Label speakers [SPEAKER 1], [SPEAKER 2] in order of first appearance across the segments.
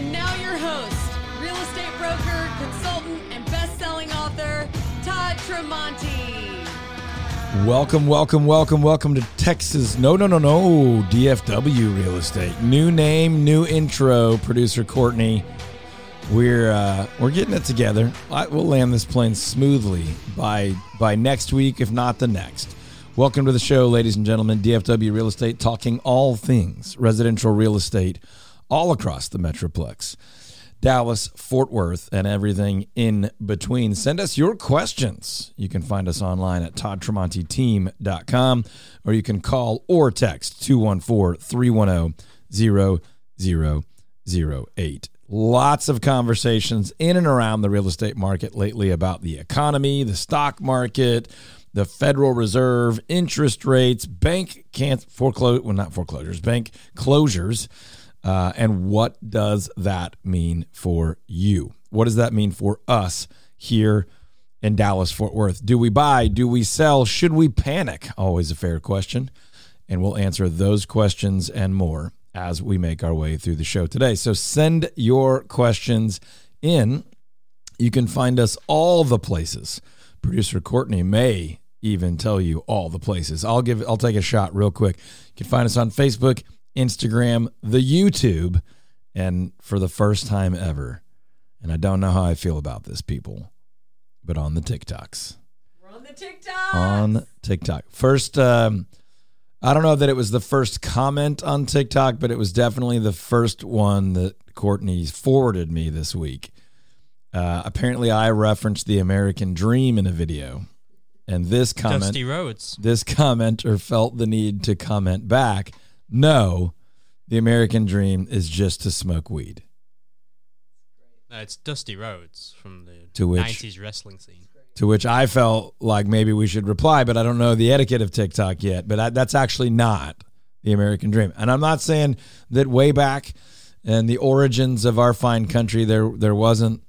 [SPEAKER 1] And now your host, real estate broker, consultant, and best-selling author, Todd Tramonte.
[SPEAKER 2] Welcome, welcome, welcome, welcome to Texas. No, no, no, no. DFW Real Estate. New name, new intro. Producer Courtney. We're uh, we're getting it together. I, we'll land this plane smoothly by by next week, if not the next. Welcome to the show, ladies and gentlemen. DFW Real Estate, talking all things residential real estate, all across the Metroplex. Dallas, Fort Worth, and everything in between. Send us your questions. You can find us online at toddtramonteteam.com or you can call or text 214 310 0008. Lots of conversations in and around the real estate market lately about the economy, the stock market, the Federal Reserve, interest rates, bank can't foreclose, well, not foreclosures, bank closures uh, and what does that mean for you? What does that mean for us here in Dallas, Fort Worth? Do we buy? Do we sell? Should we panic? Always a fair question. And we'll answer those questions and more as we make our way through the show today. So send your questions in. You can find us all the places. Producer Courtney may even tell you all the places. I'll give I'll take a shot real quick. You can find us on Facebook, Instagram, the YouTube, and for the first time ever, and I don't know how I feel about this, people, but on the TikToks.
[SPEAKER 1] We're on the TikTok.
[SPEAKER 2] On TikTok. First, um, I don't know that it was the first comment on TikTok, but it was definitely the first one that Courtney forwarded me this week. Uh, apparently, I referenced the American Dream in a video, and this comment,
[SPEAKER 3] Dusty Rhodes.
[SPEAKER 2] this commenter felt the need to comment back. No, the American Dream is just to smoke weed.
[SPEAKER 3] No, it's Dusty Rhodes from the
[SPEAKER 2] To which-
[SPEAKER 3] 90s wrestling scene.
[SPEAKER 2] To which I felt like maybe we should reply, but I don't know the etiquette of TikTok yet. But I, that's actually not the American dream. And I'm not saying that way back and the origins of our fine country there there wasn't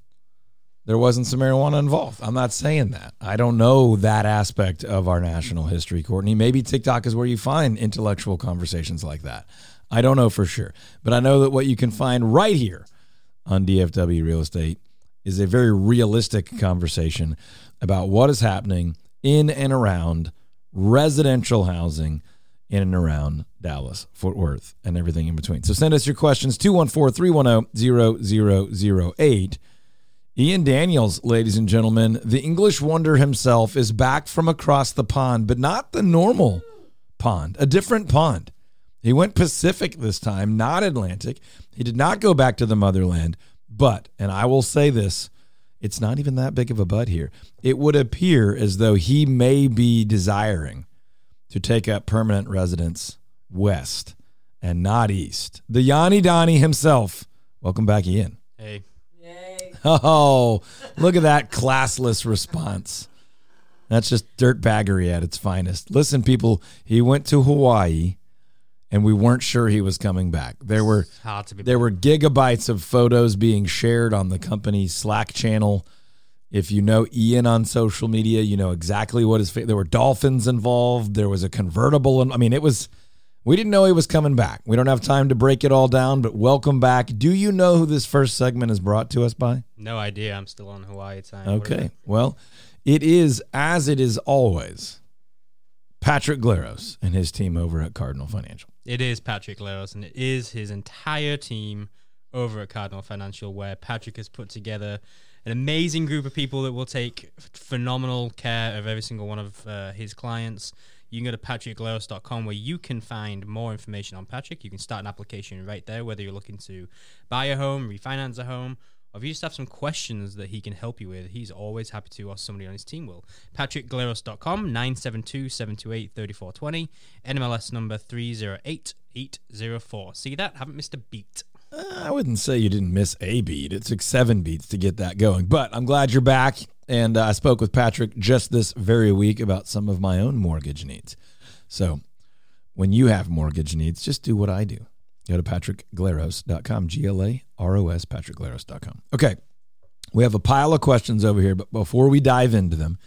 [SPEAKER 2] there wasn't some marijuana involved. I'm not saying that. I don't know that aspect of our national history, Courtney. Maybe TikTok is where you find intellectual conversations like that. I don't know for sure. But I know that what you can find right here on DFW Real Estate is a very realistic conversation about what is happening in and around residential housing in and around Dallas, Fort Worth, and everything in between. So send us your questions 214 310 0008. Ian Daniels, ladies and gentlemen, the English wonder himself, is back from across the pond, but not the normal pond, a different pond. He went Pacific this time, not Atlantic. He did not go back to the motherland, but, and I will say this, it's not even that big of a but here. It would appear as though he may be desiring to take up permanent residence west and not east. The Yanni Donnie himself. Welcome back, Ian. Oh, look at that classless response. That's just dirtbaggery at its finest. Listen, people, he went to Hawaii and we weren't sure he was coming back. There were there were gigabytes of photos being shared on the company's Slack channel. If you know Ian on social media, you know exactly what his fa- there were dolphins involved. There was a convertible, and I mean, it was. We didn't know he was coming back. We don't have time to break it all down, but welcome back. Do you know who this first segment is brought to us by?
[SPEAKER 3] no idea. I'm still on Hawaii time.
[SPEAKER 2] Okay. Well, it is as it is always. Patrick Glaros and his team over at Cardinal Financial.
[SPEAKER 3] It is Patrick Glaros, and it is his entire team over at Cardinal Financial, where Patrick has put together an amazing group of people that will take phenomenal care of every single one of uh, his clients. You can go to patrickglaros.com where you can find more information on Patrick. You can start an application right there, whether you're looking to buy a home, refinance a home, or if you just have some questions that he can help you with, he's always happy to, or somebody on his team will. PatrickGlaros.com, 972-728-3420, NMLS number 308804. See that? Haven't missed a beat.
[SPEAKER 2] Uh, I wouldn't say you didn't miss a beat. It took seven beats to get that going, but I'm glad you're back. And uh, I spoke with Patrick just this very week about some of my own mortgage needs. So when you have mortgage needs, just do what I do. Go to patrickglaros.com, G L A R O S, patrickglaros.com. Okay. We have a pile of questions over here, but before we dive into them,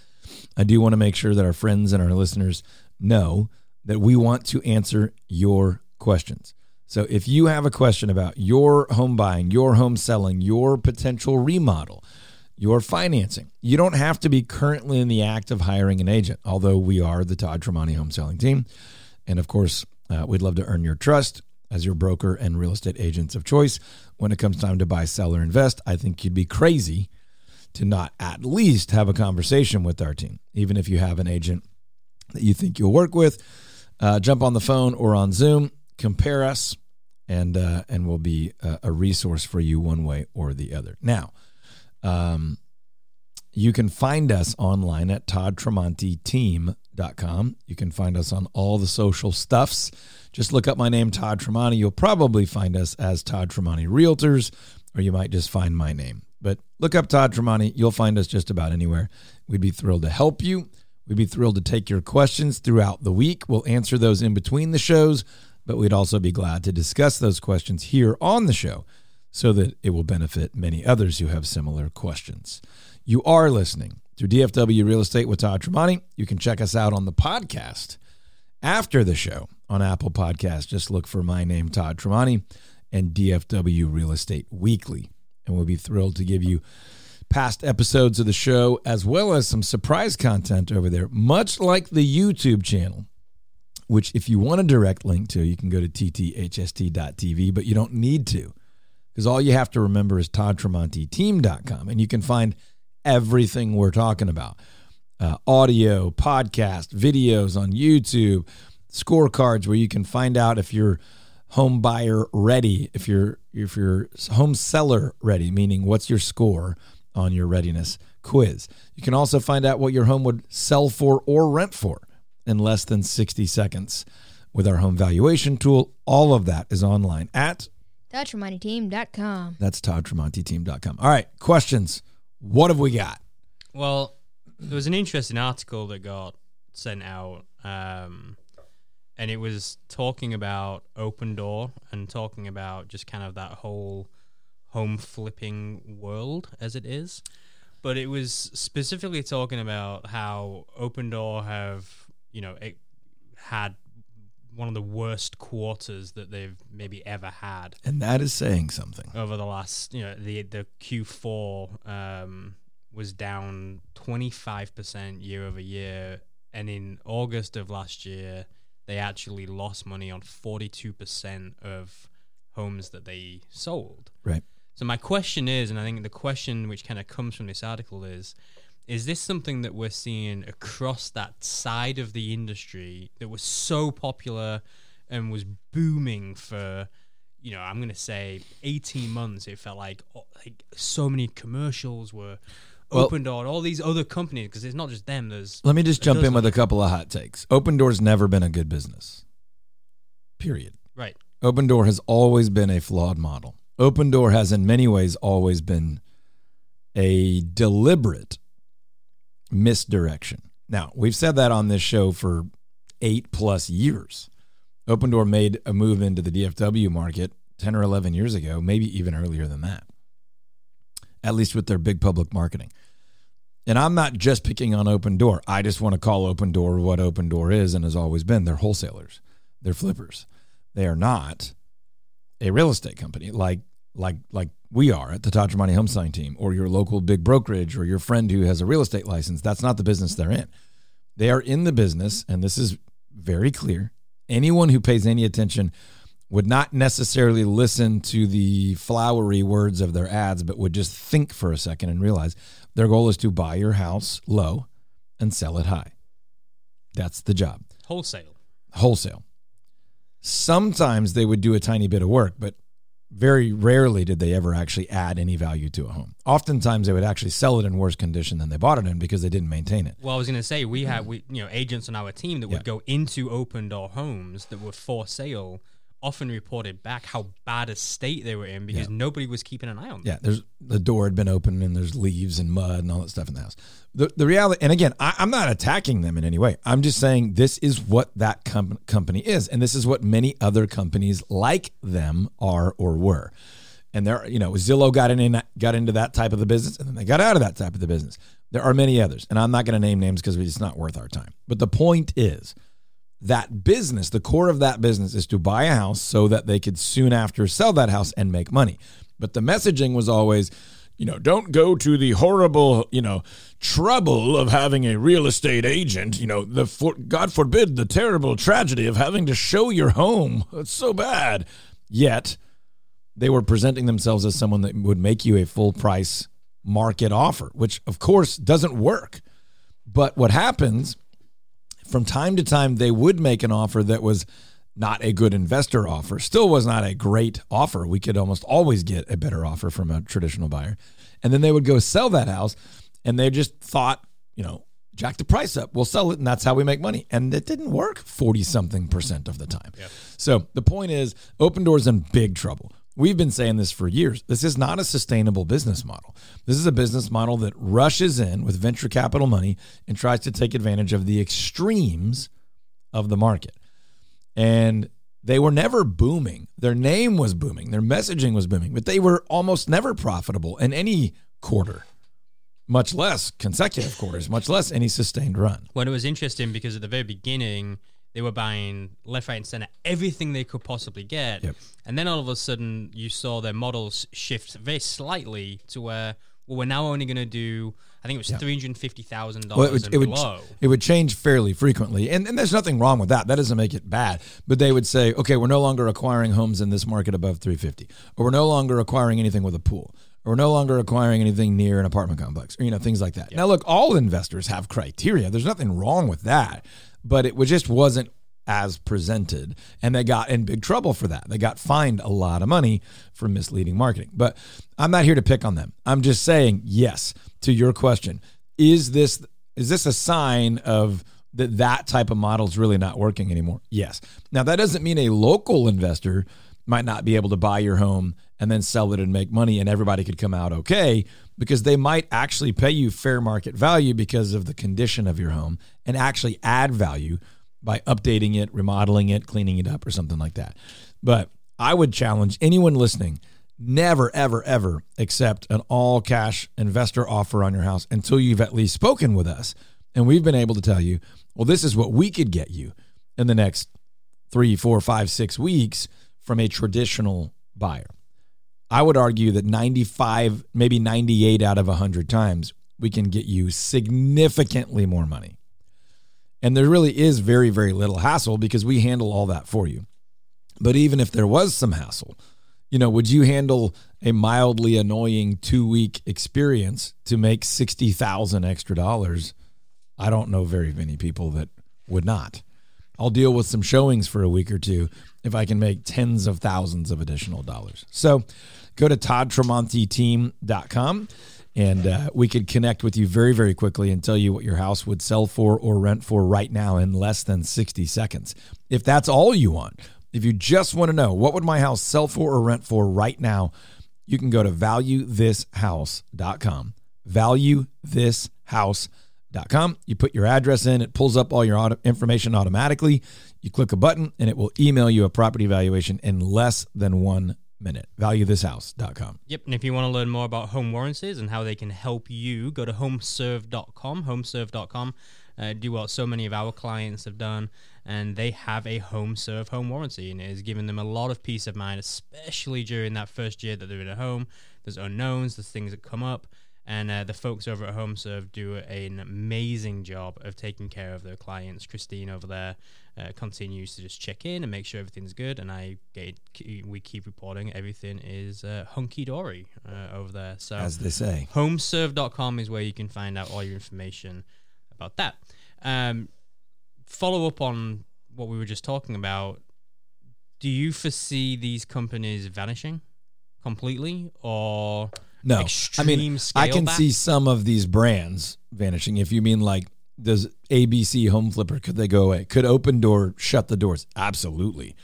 [SPEAKER 2] I do want to make sure that our friends and our listeners know that we want to answer your questions. So if you have a question about your home buying, your home selling, your potential remodel, your financing, you don't have to be currently in the act of hiring an agent, although we are the Todd Tramonte home selling team. And of course, uh, we'd love to earn your trust as your broker and real estate agents of choice. When it comes time to buy, sell, or invest, I think you'd be crazy to not at least have a conversation with our team, even if you have an agent that you think you'll work with. Uh, jump on the phone or on Zoom, compare us, and uh, and we'll be a, a, resource for you one way or the other. Now, um, you can find us online at toddtramonteteam.com. You can find us on all the social stuffs. Just look up my name, Todd Tramonte. You'll probably find us as Todd Tramonte Realtors, or you might just find my name. But look up Todd Tramonte. You'll find us just about anywhere. We'd be thrilled to help you. We'd be thrilled to take your questions throughout the week. We'll answer those in between the shows, but we'd also be glad to discuss those questions here on the show so that it will benefit many others who have similar questions. You are listening to DFW Real Estate with Todd Tramonte. You can check us out on the podcast after the show on Apple Podcast. Just look for my name, Todd Tramonte, and DFW Real Estate Weekly. And we'll be thrilled to give you past episodes of the show as well as some surprise content over there, much like the YouTube channel, which if you want a direct link to, you can go to tthst.tv, but you don't need to because all you have to remember is toddtramonteteam.com and you can find everything we're talking about. Uh, audio, podcast, videos on YouTube, scorecards where you can find out if you're home buyer ready, if you're if you're home seller ready, meaning what's your score on your readiness quiz. You can also find out what your home would sell for or rent for in less than 60 seconds with our home valuation tool. All of that is online at
[SPEAKER 4] ToddTramonteTeam.com.
[SPEAKER 2] That's ToddTramonteTeam.com. All right, questions. What have we got?
[SPEAKER 3] Well, there was an interesting article that got sent out, um, and it was talking about Opendoor and talking about just kind of that whole home flipping world as it is. But it was specifically talking about how Opendoor have, you know, it had one of the worst quarters that they've maybe ever had.
[SPEAKER 2] And that is saying something.
[SPEAKER 3] Over the last, you know, the the Q4 um, was down 25% year over year. And in August of last year, they actually lost money on 42% of homes that they sold.
[SPEAKER 2] Right.
[SPEAKER 3] So my question is, and I think the question which kind of comes from this article is, is this something that we're seeing across that side of the industry that was so popular and was booming for, you know, I'm going to say 18 months? It felt like oh, like so many commercials were well, Opendoor, all these other companies, because it's not just them. There's
[SPEAKER 2] let me just jump in with a couple of hot takes. Opendoor's never been a good business. Period.
[SPEAKER 3] Right.
[SPEAKER 2] Opendoor has always been a flawed model. Opendoor has, in many ways, always been a deliberate misdirection. Now, we've said that on this show for eight plus years. Opendoor made a move into the DFW market 10 or 11 years ago, maybe even earlier than that, at least with their big public marketing. And I'm not just picking on Opendoor. I just want to call Opendoor what Opendoor is and has always been. They're wholesalers, they're flippers. They are not a real estate company like like like we are at the Todd Home Selling Team or your local big brokerage or your friend who has a real estate license. That's not the business they're in. They are in the business, and this is very clear. Anyone who pays any attention would not necessarily listen to the flowery words of their ads, but would just think for a second and realize their goal is to buy your house low and sell it high. That's the job.
[SPEAKER 3] Wholesale.
[SPEAKER 2] Wholesale. Sometimes they would do a tiny bit of work, but very rarely did they ever actually add any value to a home. Oftentimes they would actually sell it in worse condition than they bought it in because they didn't maintain it.
[SPEAKER 3] Well, I was going to say we have we you know agents on our team that would yeah. go into Opendoor homes that were for sale often reported back how bad a state they were in because yeah. nobody was keeping an eye on them.
[SPEAKER 2] Yeah, there's the door had been open and there's leaves and mud and all that stuff in the house. The the reality, and again, I, am not attacking them in any way. I'm just saying this is what that com- company is, and this is what many other companies like them are or were. And there, you know, Zillow got in got into that type of the business, and then they got out of that type of the business. There are many others, and I'm not going to name names because it's not worth our time. But the point is that business, the core of that business is to buy a house so that they could soon after sell that house and make money. But the messaging was always, you know, don't go to the horrible, you know, trouble of having a real estate agent, you know, the for, God forbid the terrible tragedy of having to show your home. It's so bad. Yet they were presenting themselves as someone that would make you a full price market offer, which of course doesn't work. But what happens from time to time, they would make an offer that was not a good investor offer, still was not a great offer. We could almost always get a better offer from a traditional buyer. And then they would go sell that house and they just thought, you know, jack the price up, we'll sell it, and that's how we make money. And it didn't work 40 something percent of the time. Yeah. So the point is, Opendoor's in big trouble. We've been saying this for years. This is not a sustainable business model. This is a business model that rushes in with venture capital money and tries to take advantage of the extremes of the market. And they were never booming. Their name was booming, their messaging was booming, but they were almost never profitable in any quarter, much less consecutive quarters, much less any sustained run.
[SPEAKER 3] When it was interesting because at the very beginning, they were buying left, right, and center everything they could possibly get.
[SPEAKER 2] Yep.
[SPEAKER 3] And then all of a sudden, you saw their models shift very slightly to where, well, we're now only going to do, I think it was
[SPEAKER 2] Yeah.
[SPEAKER 3] $350,000
[SPEAKER 2] Well, it would,
[SPEAKER 3] and
[SPEAKER 2] it would it would change fairly frequently, and, and there's nothing wrong with that. That doesn't make it bad. But they would say, okay, we're no longer acquiring homes in this market above 350, or we're no longer acquiring anything with a pool, or we're no longer acquiring anything near an apartment complex, or you know things like that. Now, look, all investors have criteria. There's nothing wrong with that, but it just wasn't as presented, and they got in big trouble for that. They got fined a lot of money for misleading marketing. But I'm not here to pick on them. I'm just saying, yes, to your question, is this is this a sign of that that type of model is really not working anymore? Yes. Now that doesn't mean a local investor might not be able to buy your home and then sell it and make money and everybody could come out okay because they might actually pay you fair market value because of the condition of your home and actually add value by updating it, remodeling it, cleaning it up or something like that. But I would challenge anyone listening never ever ever accept an all cash investor offer on your house until you've at least spoken with us and we've been able to tell you well this is what we could get you in the next three four five six weeks from a traditional buyer i would argue that 95 maybe 98 out of 100 times we can get you significantly more money and there really is very very little hassle because we handle all that for you but even if there was some hassle you know, would you handle a mildly annoying two week experience to make 60,000 extra dollars? I don't know very many people that would not. I'll deal with some showings for a week or two if I can make tens of thousands of additional dollars. So go to toddtramonteteam.com and uh, we could connect with you very, very quickly and tell you what your house would sell for or rent for right now in less than 60 seconds. If that's all you want, if you just want to know what would my house sell for or rent for right now, you can go to valuethishouse.com. Valuethishouse.com. You put your address in, it pulls up all your auto- information automatically. You click a button and it will email you a property valuation in less than one minute. Valuethishouse.com.
[SPEAKER 3] Yep, and if you want to learn more about home warranties and how they can help you, go to homeserve.com, homeserve.com. Uh, do what so many of our clients have done, and they have a HomeServe home warranty, and it has given them a lot of peace of mind, especially during that first year that they're in a home. There's unknowns, there's things that come up, and uh, the folks over at HomeServe do an amazing job of taking care of their clients. Christine over there uh, continues to just check in and make sure everything's good, and I get we keep reporting everything is uh, hunky dory uh, over there. So
[SPEAKER 2] As they say.
[SPEAKER 3] homeserve.com is where you can find out all your information about that. Um, follow up on what we were just talking about. Do you foresee these companies vanishing completely, or
[SPEAKER 2] No,
[SPEAKER 3] extreme
[SPEAKER 2] I mean,
[SPEAKER 3] scale
[SPEAKER 2] I can
[SPEAKER 3] back?
[SPEAKER 2] see some of these brands vanishing. If you mean like, does ABC Home Flipper could they go away? Could Opendoor shut the doors? Absolutely.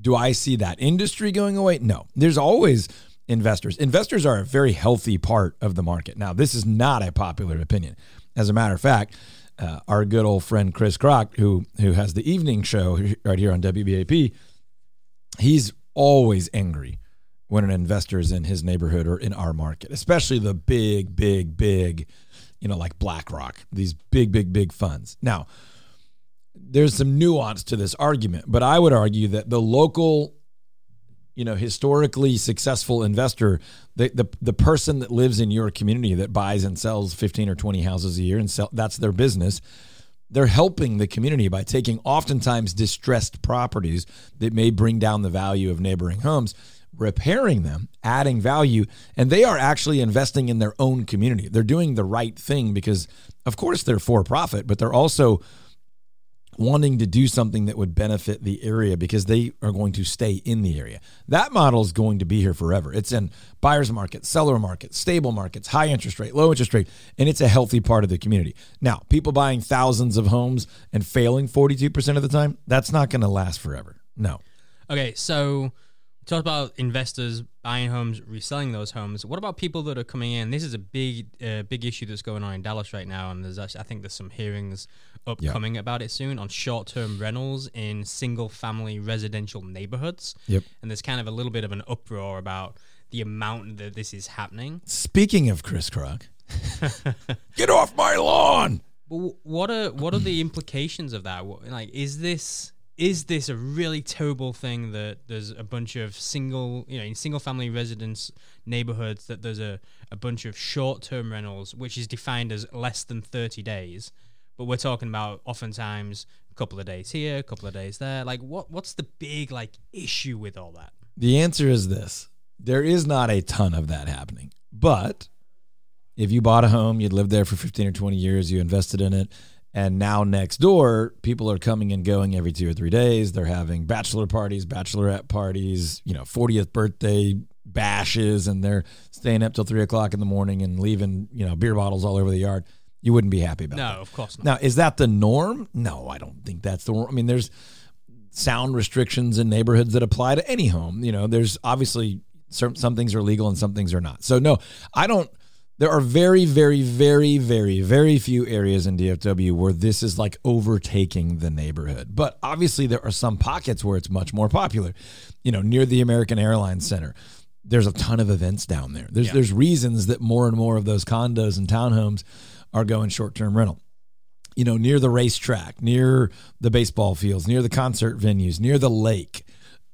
[SPEAKER 2] Do I see that industry going away? No. There's always investors. Investors are a very healthy part of the market. Now, this is not a popular opinion. As a matter of fact, uh, our good old friend Chris Krok, who who has the evening show right here on WBAP, he's always angry when an investor is in his neighborhood or in our market, especially the big, big, big, you know, like BlackRock, these big, big, big funds. Now, there's some nuance to this argument, but I would argue that the local, you know, historically successful investor, the the, the person that lives in your community that buys and sells 15 or 20 houses a year and sell, that's their business. They're helping the community by taking oftentimes distressed properties that may bring down the value of neighboring homes repairing them, adding value, and they are actually investing in their own community. They're doing the right thing because, of course, they're for profit, but they're also wanting to do something that would benefit the area because they are going to stay in the area. That model is going to be here forever. It's in buyer's market, seller market, stable markets, high interest rate, low interest rate, and it's a healthy part of the community. Now, people buying thousands of homes and failing 42% of the time, that's not going to last forever. No.
[SPEAKER 3] Okay, so talked about investors buying homes, reselling those homes. What about people that are coming in? This is a big, uh, big issue that's going on in Dallas right now, and there's actually, I think there's some hearings upcoming about it soon on short-term rentals in single-family residential neighborhoods.
[SPEAKER 2] Yep.
[SPEAKER 3] And there's kind of a little bit of an uproar about the amount that this is happening.
[SPEAKER 2] Speaking of Chris Krok, get off my lawn.
[SPEAKER 3] But what are what are the implications of that? Like, is this is this a really terrible thing that there's a bunch of single, you know, in single family residence neighborhoods that there's a, a bunch of short term rentals, which is defined as less than 30 days. But we're talking about oftentimes a couple of days here, a couple of days there. Like, what what's the big like issue with all that?
[SPEAKER 2] The answer is this: there is not a ton of that happening, but if you bought a home, you'd lived there for 15 or 20 years, you invested in it, and now next door, people are coming and going every two or three days. They're having bachelor parties, bachelorette parties, you know, 40th birthday bashes, and they're staying up till three o'clock in the morning and leaving, you know, beer bottles all over the yard. You wouldn't be happy about
[SPEAKER 3] No,
[SPEAKER 2] that.
[SPEAKER 3] of course not.
[SPEAKER 2] Now, is that the norm? No, I don't think that's the norm. I mean, there's sound restrictions in neighborhoods that apply to any home. You know, there's obviously some, some things are legal and some things are not. So, no, I don't. There are very, very, very, very, very few areas in DFW where this is like overtaking the neighborhood. But obviously, there are some pockets where it's much more popular. You know, near the American Airlines Center, there's a ton of events down there. There's
[SPEAKER 3] Yeah.
[SPEAKER 2] there's reasons that more and more of those condos and townhomes are going short term rental you know, near the racetrack, near the baseball fields, near the concert venues, near the lake,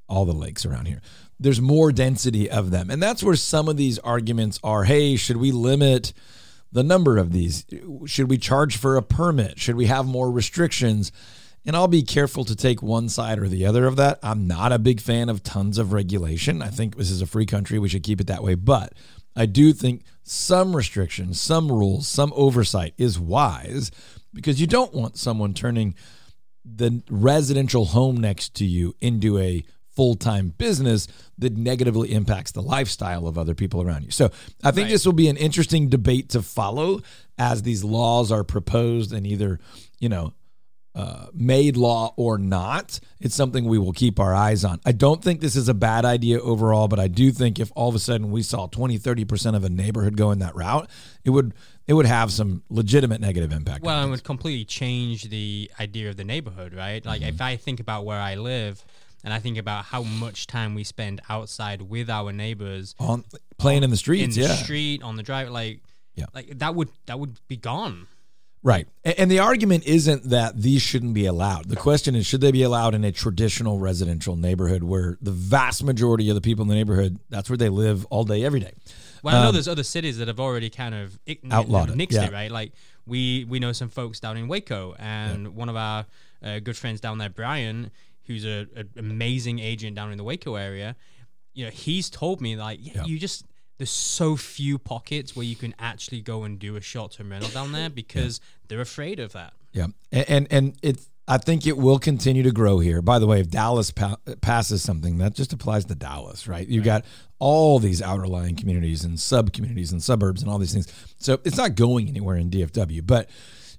[SPEAKER 2] all the lakes around here. There's more density of them. And that's where some of these arguments are hey, should we limit the number of these? Should we charge for a permit? Should we have more restrictions? And I'll be careful to take one side or the other of that. I'm not a big fan of tons of regulation. I think this is a free country. We should keep it that way. But I do think some restrictions, some rules, some oversight is wise because you don't want someone turning the residential home next to you into a full time business that negatively impacts the lifestyle of other people around you. So I think
[SPEAKER 3] Right.
[SPEAKER 2] this will be an interesting debate to follow as these laws are proposed and either, you know, uh, made law or not. It's something we will keep our eyes on. I don't think this is a bad idea overall, but I do think if all of a sudden we saw 20, 30% of a neighborhood going that route, it would it would have some legitimate negative impact.
[SPEAKER 3] Well, it would completely change the idea of the neighborhood, right? Like,
[SPEAKER 2] Mm-hmm.
[SPEAKER 3] if I think about where I live and I think about how much time we spend outside with our neighbors
[SPEAKER 2] on playing in the streets, in
[SPEAKER 3] the
[SPEAKER 2] yeah.
[SPEAKER 3] street, on the drive, like,
[SPEAKER 2] Yeah.
[SPEAKER 3] like that would that would be gone.
[SPEAKER 2] Right. And the argument isn't that these shouldn't be allowed. The question is should they be allowed in a traditional residential neighborhood where the vast majority of the people in the neighborhood, that's where they live all day, every day?
[SPEAKER 3] Well, I know there's other cities that have already kind of
[SPEAKER 2] Um, Outlawed it, yeah.
[SPEAKER 3] it, right? Like we we know some folks down in Waco, and one of our uh, good friends down there, Brian, who's a, a amazing agent down in the Waco area. You know, he's told me like, yeah,
[SPEAKER 2] Yeah.
[SPEAKER 3] you just there's so few pockets where you can actually go and do a short term rental down there because they're afraid of that.
[SPEAKER 2] Yeah, and and, and it's. I think it will continue to grow here. By the way, if Dallas pa- passes something, that just applies to Dallas, right? You've got all these outer lying communities and sub communities and suburbs and all these things. So it's not going anywhere in DFW. But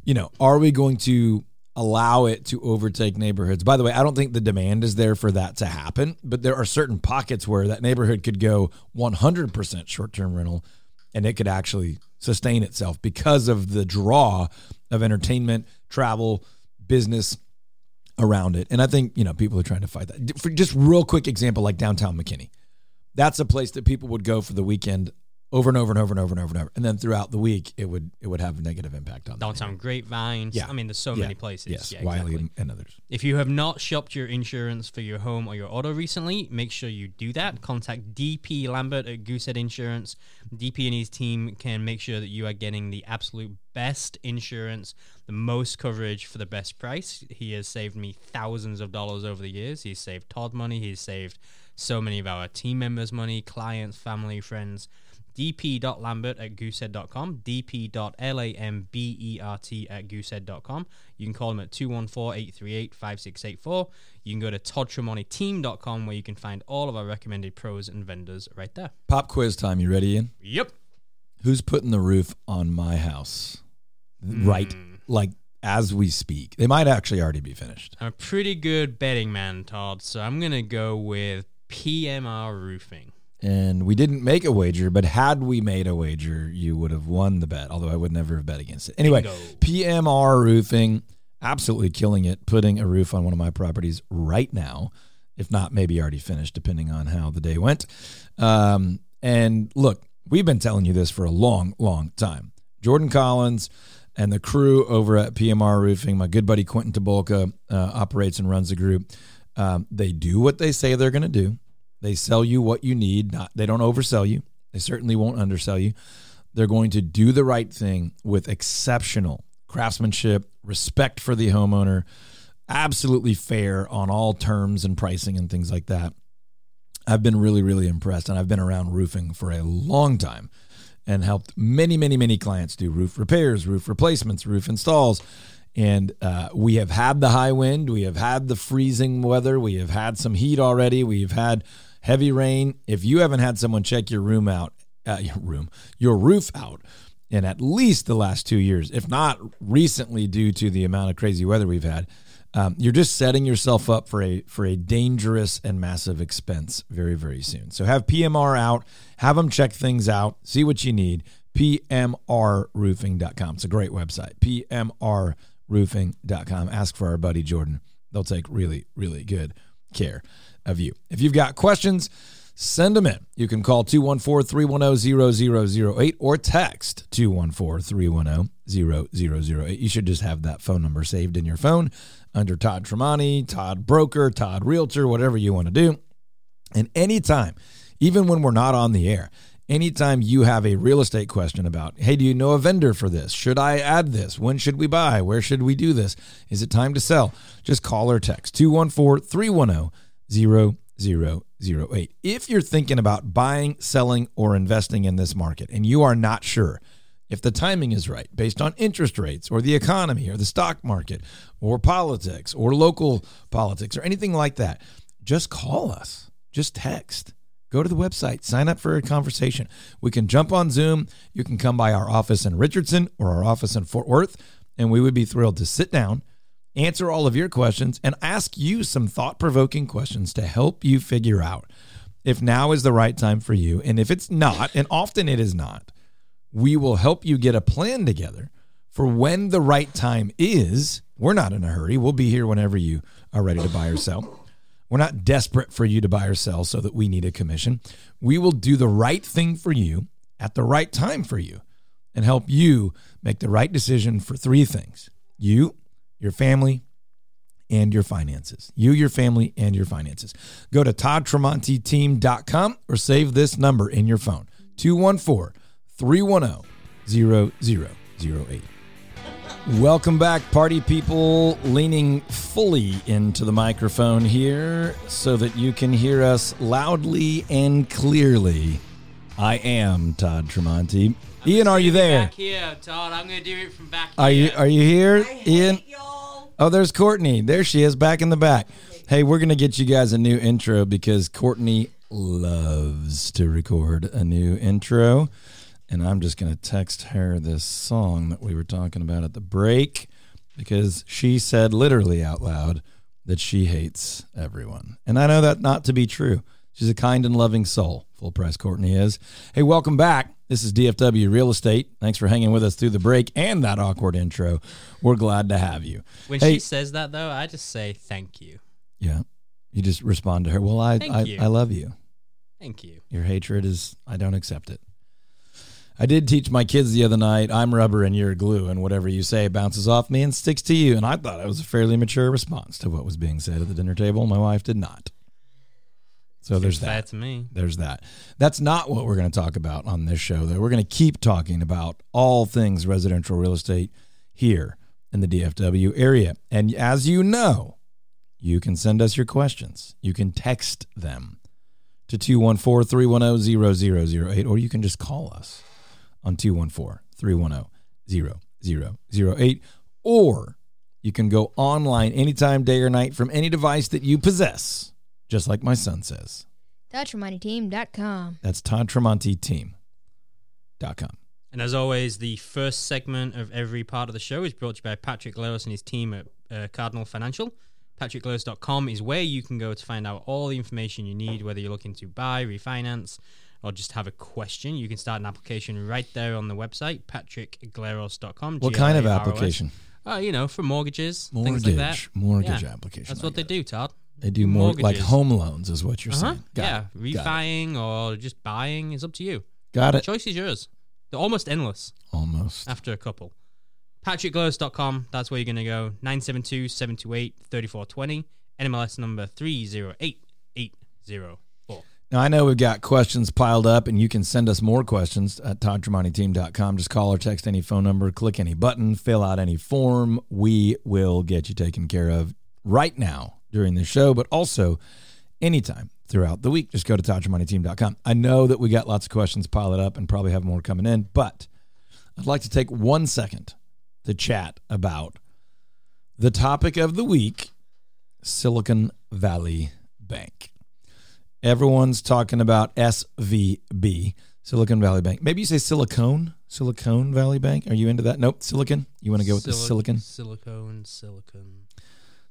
[SPEAKER 2] you know, are we going to allow it to overtake neighborhoods? By the way, I don't think the demand is there for that to happen. But there are certain pockets where that neighborhood could go 100% short term rental, and it could actually sustain itself because of the draw of entertainment, travel, business around it. And I think, you know, people are trying to fight that. For just real quick example, like downtown McKinney. That's a place that people would go for the weekend over and over and over and over and over and over, and then throughout the week it would it would have a negative impact on.
[SPEAKER 3] Downtown grapevines.
[SPEAKER 2] Yeah.
[SPEAKER 3] I mean, there's so
[SPEAKER 2] Yeah.
[SPEAKER 3] many places.
[SPEAKER 2] Yes,
[SPEAKER 3] yeah,
[SPEAKER 2] Wylie
[SPEAKER 3] exactly.
[SPEAKER 2] and others.
[SPEAKER 3] If you have not shopped your insurance for your home or your auto recently, make sure you do that. Contact DP Lambert at Goosehead Insurance. DP and his team can make sure that you are getting the absolute best insurance, the most coverage for the best price. He has saved me thousands of dollars over the years. He's saved Todd money. He's saved so many of our team members money, clients, family, friends dp.lambert at goosehead.com, dp.lambert at goosehead.com. You can call them at 214-838-5684. You can go to toddtramonteteam.com where you can find all of our recommended pros and vendors right there.
[SPEAKER 2] Pop quiz time. You ready, Ian?
[SPEAKER 3] Yep.
[SPEAKER 2] Who's putting the roof on my house? Right, hmm. like as we speak. They might actually already be finished.
[SPEAKER 3] I'm a pretty good betting man, Todd, so I'm going to go with PMR Roofing.
[SPEAKER 2] And we didn't make a wager, but had we made a wager, you would have won the bet. Although I would never have bet against it. Anyway,
[SPEAKER 3] Bingo.
[SPEAKER 2] PMR Roofing, absolutely killing it, putting a roof on one of my properties right now. If not, maybe already finished, depending on how the day went. Um, and look, we've been telling you this for a long, long time. Jordan Collins and the crew over at PMR Roofing, my good buddy Quentin Tabolka uh, operates and runs the group. Um, they do what they say they're going to do. They sell you what you need. Not they don't oversell you. They certainly won't undersell you. They're going to do the right thing with exceptional craftsmanship, respect for the homeowner, absolutely fair on all terms and pricing and things like that. I've been really, really impressed, and I've been around roofing for a long time and helped many, many, many clients do roof repairs, roof replacements, roof installs. And uh, we have had the high wind, we have had the freezing weather, we have had some heat already, we've had heavy rain. If you haven't had someone check your room out, uh, your room, your roof out in at least the last two years, if not recently, due to the amount of crazy weather we've had, um, you're just setting yourself up for a for a dangerous and massive expense very very soon. So have PMR out, have them check things out, see what you need. PMRroofing.com. It's a great website. PMRroofing.com. Ask for our buddy Jordan. They'll take really really good care of you. If you've got questions, send them in. You can call 214-310-0008 or text 214-310-0008. You should just have that phone number saved in your phone under Todd Tramonte, Todd Broker, Todd Realtor, whatever you want to do. And anytime, even when we're not on the air, anytime you have a real estate question about, hey, do you know a vendor for this? Should I add this? When should we buy? Where should we do this? Is it time to sell? Just call or text 214 310 0008. If you're thinking about buying, selling, or investing in this market and you are not sure if the timing is right based on interest rates or the economy or the stock market or politics or local politics or anything like that, just call us. Just text. Go to the website, sign up for a conversation. We can jump on Zoom. You can come by our office in Richardson or our office in Fort Worth, and we would be thrilled to sit down, answer all of your questions, and ask you some thought provoking questions to help you figure out if now is the right time for you. And if it's not, and often it is not, we will help you get a plan together for when the right time is. We're not in a hurry. We'll be here whenever you are ready to buy or sell. We're not desperate for you to buy or sell so that we need a commission. We will do the right thing for you at the right time for you and help you make the right decision for three things you, your family, and your finances. You, your family, and your finances. Go to toddtramonteteam.com or save this number in your phone 214 310 0008. Welcome back, party people. Leaning fully into the microphone here so that you can hear us loudly and clearly. I am Todd Tramonte. Ian, are you there?
[SPEAKER 3] Back here, Todd. I'm going to do it from back
[SPEAKER 2] Are you
[SPEAKER 3] here.
[SPEAKER 2] are you here, Ian?
[SPEAKER 5] y'all.
[SPEAKER 2] Oh, there's Courtney. There she is, back in the back. Hey, we're gonna get you guys a new intro because Courtney loves to record a new intro, and I'm just gonna text her this song that we were talking about at the break because she said literally out loud that she hates everyone, and I know that not to be true. She's a kind and loving soul. Full price Courtney is. Hey, welcome back. This is DFW Real Estate. Thanks for hanging with us through the break and that awkward intro. We're glad to have you.
[SPEAKER 3] When
[SPEAKER 2] Hey-
[SPEAKER 3] she says that, though, I just say thank you.
[SPEAKER 2] Yeah. You just respond to her. Well, I
[SPEAKER 3] Thank
[SPEAKER 2] I,
[SPEAKER 3] you.
[SPEAKER 2] I love you.
[SPEAKER 3] Thank you.
[SPEAKER 2] Your hatred is I don't accept it. I did teach my kids the other night, I'm rubber and you're glue, and whatever you say bounces off me and sticks to you. And I thought it was a fairly mature response to what was being said at the dinner table. My wife did not. So there's that.
[SPEAKER 3] to me.
[SPEAKER 2] There's that. That's not what we're going to talk about on this show, though. We're going to keep talking about all things residential real estate here in the DFW area. And as you know, you can send us your questions. You can text them to 214 310 0008, or you can just call us on 214 310 0008, or you can go online anytime, day or night, from any device that you possess, just like my son says.
[SPEAKER 4] ToddTramonteTeam.com.
[SPEAKER 2] That's Todd Tramonte Team.com.
[SPEAKER 3] And as always, the first segment of every part of the show is brought to you by Patrick Glaros and his team at uh, Cardinal Financial. PatrickGlaros.com is where you can go to find out all the information you need, whether you're looking to buy, refinance, or just have a question. You can start an application right there on the website, patrickglaros.com.
[SPEAKER 2] What kind of
[SPEAKER 3] G L A R O S.
[SPEAKER 2] application?
[SPEAKER 3] Uh, you know, for mortgages, things
[SPEAKER 2] Mortgage.
[SPEAKER 3] like that.
[SPEAKER 2] Mortgage
[SPEAKER 3] Yeah.
[SPEAKER 2] application.
[SPEAKER 3] That's what they
[SPEAKER 2] it.
[SPEAKER 3] do, Todd.
[SPEAKER 2] They do more like home loans, is what you're
[SPEAKER 3] Uh-huh.
[SPEAKER 2] saying. Got
[SPEAKER 3] Yeah,
[SPEAKER 2] it.
[SPEAKER 3] Refining or just buying is up to you.
[SPEAKER 2] Got it.
[SPEAKER 3] Choice is yours. They're almost endless.
[SPEAKER 2] Almost.
[SPEAKER 3] after a couple. PatrickGlaros.com, that's where you're going to go. 972 728 3420. NMLS number 308804.
[SPEAKER 2] Now, I know we've got questions piled up, and you can send us more questions at ToddTramonteTeam.com. Just call or text any phone number, click any button, fill out any form. We will get you taken care of right now during the show, but also anytime throughout the week. Just go to ToddTramonteTeam.com. I know that we got lots of questions piled up and probably have more coming in, but I'd like to take one second to chat about the topic of the week Silicon Valley Bank. Everyone's talking about SVB, Silicon Valley Bank. Maybe you say Silicone, Silicon Valley Bank. Are you into that? Nope, Silicon. You want to go with the silicon?
[SPEAKER 3] Silicone, silicon.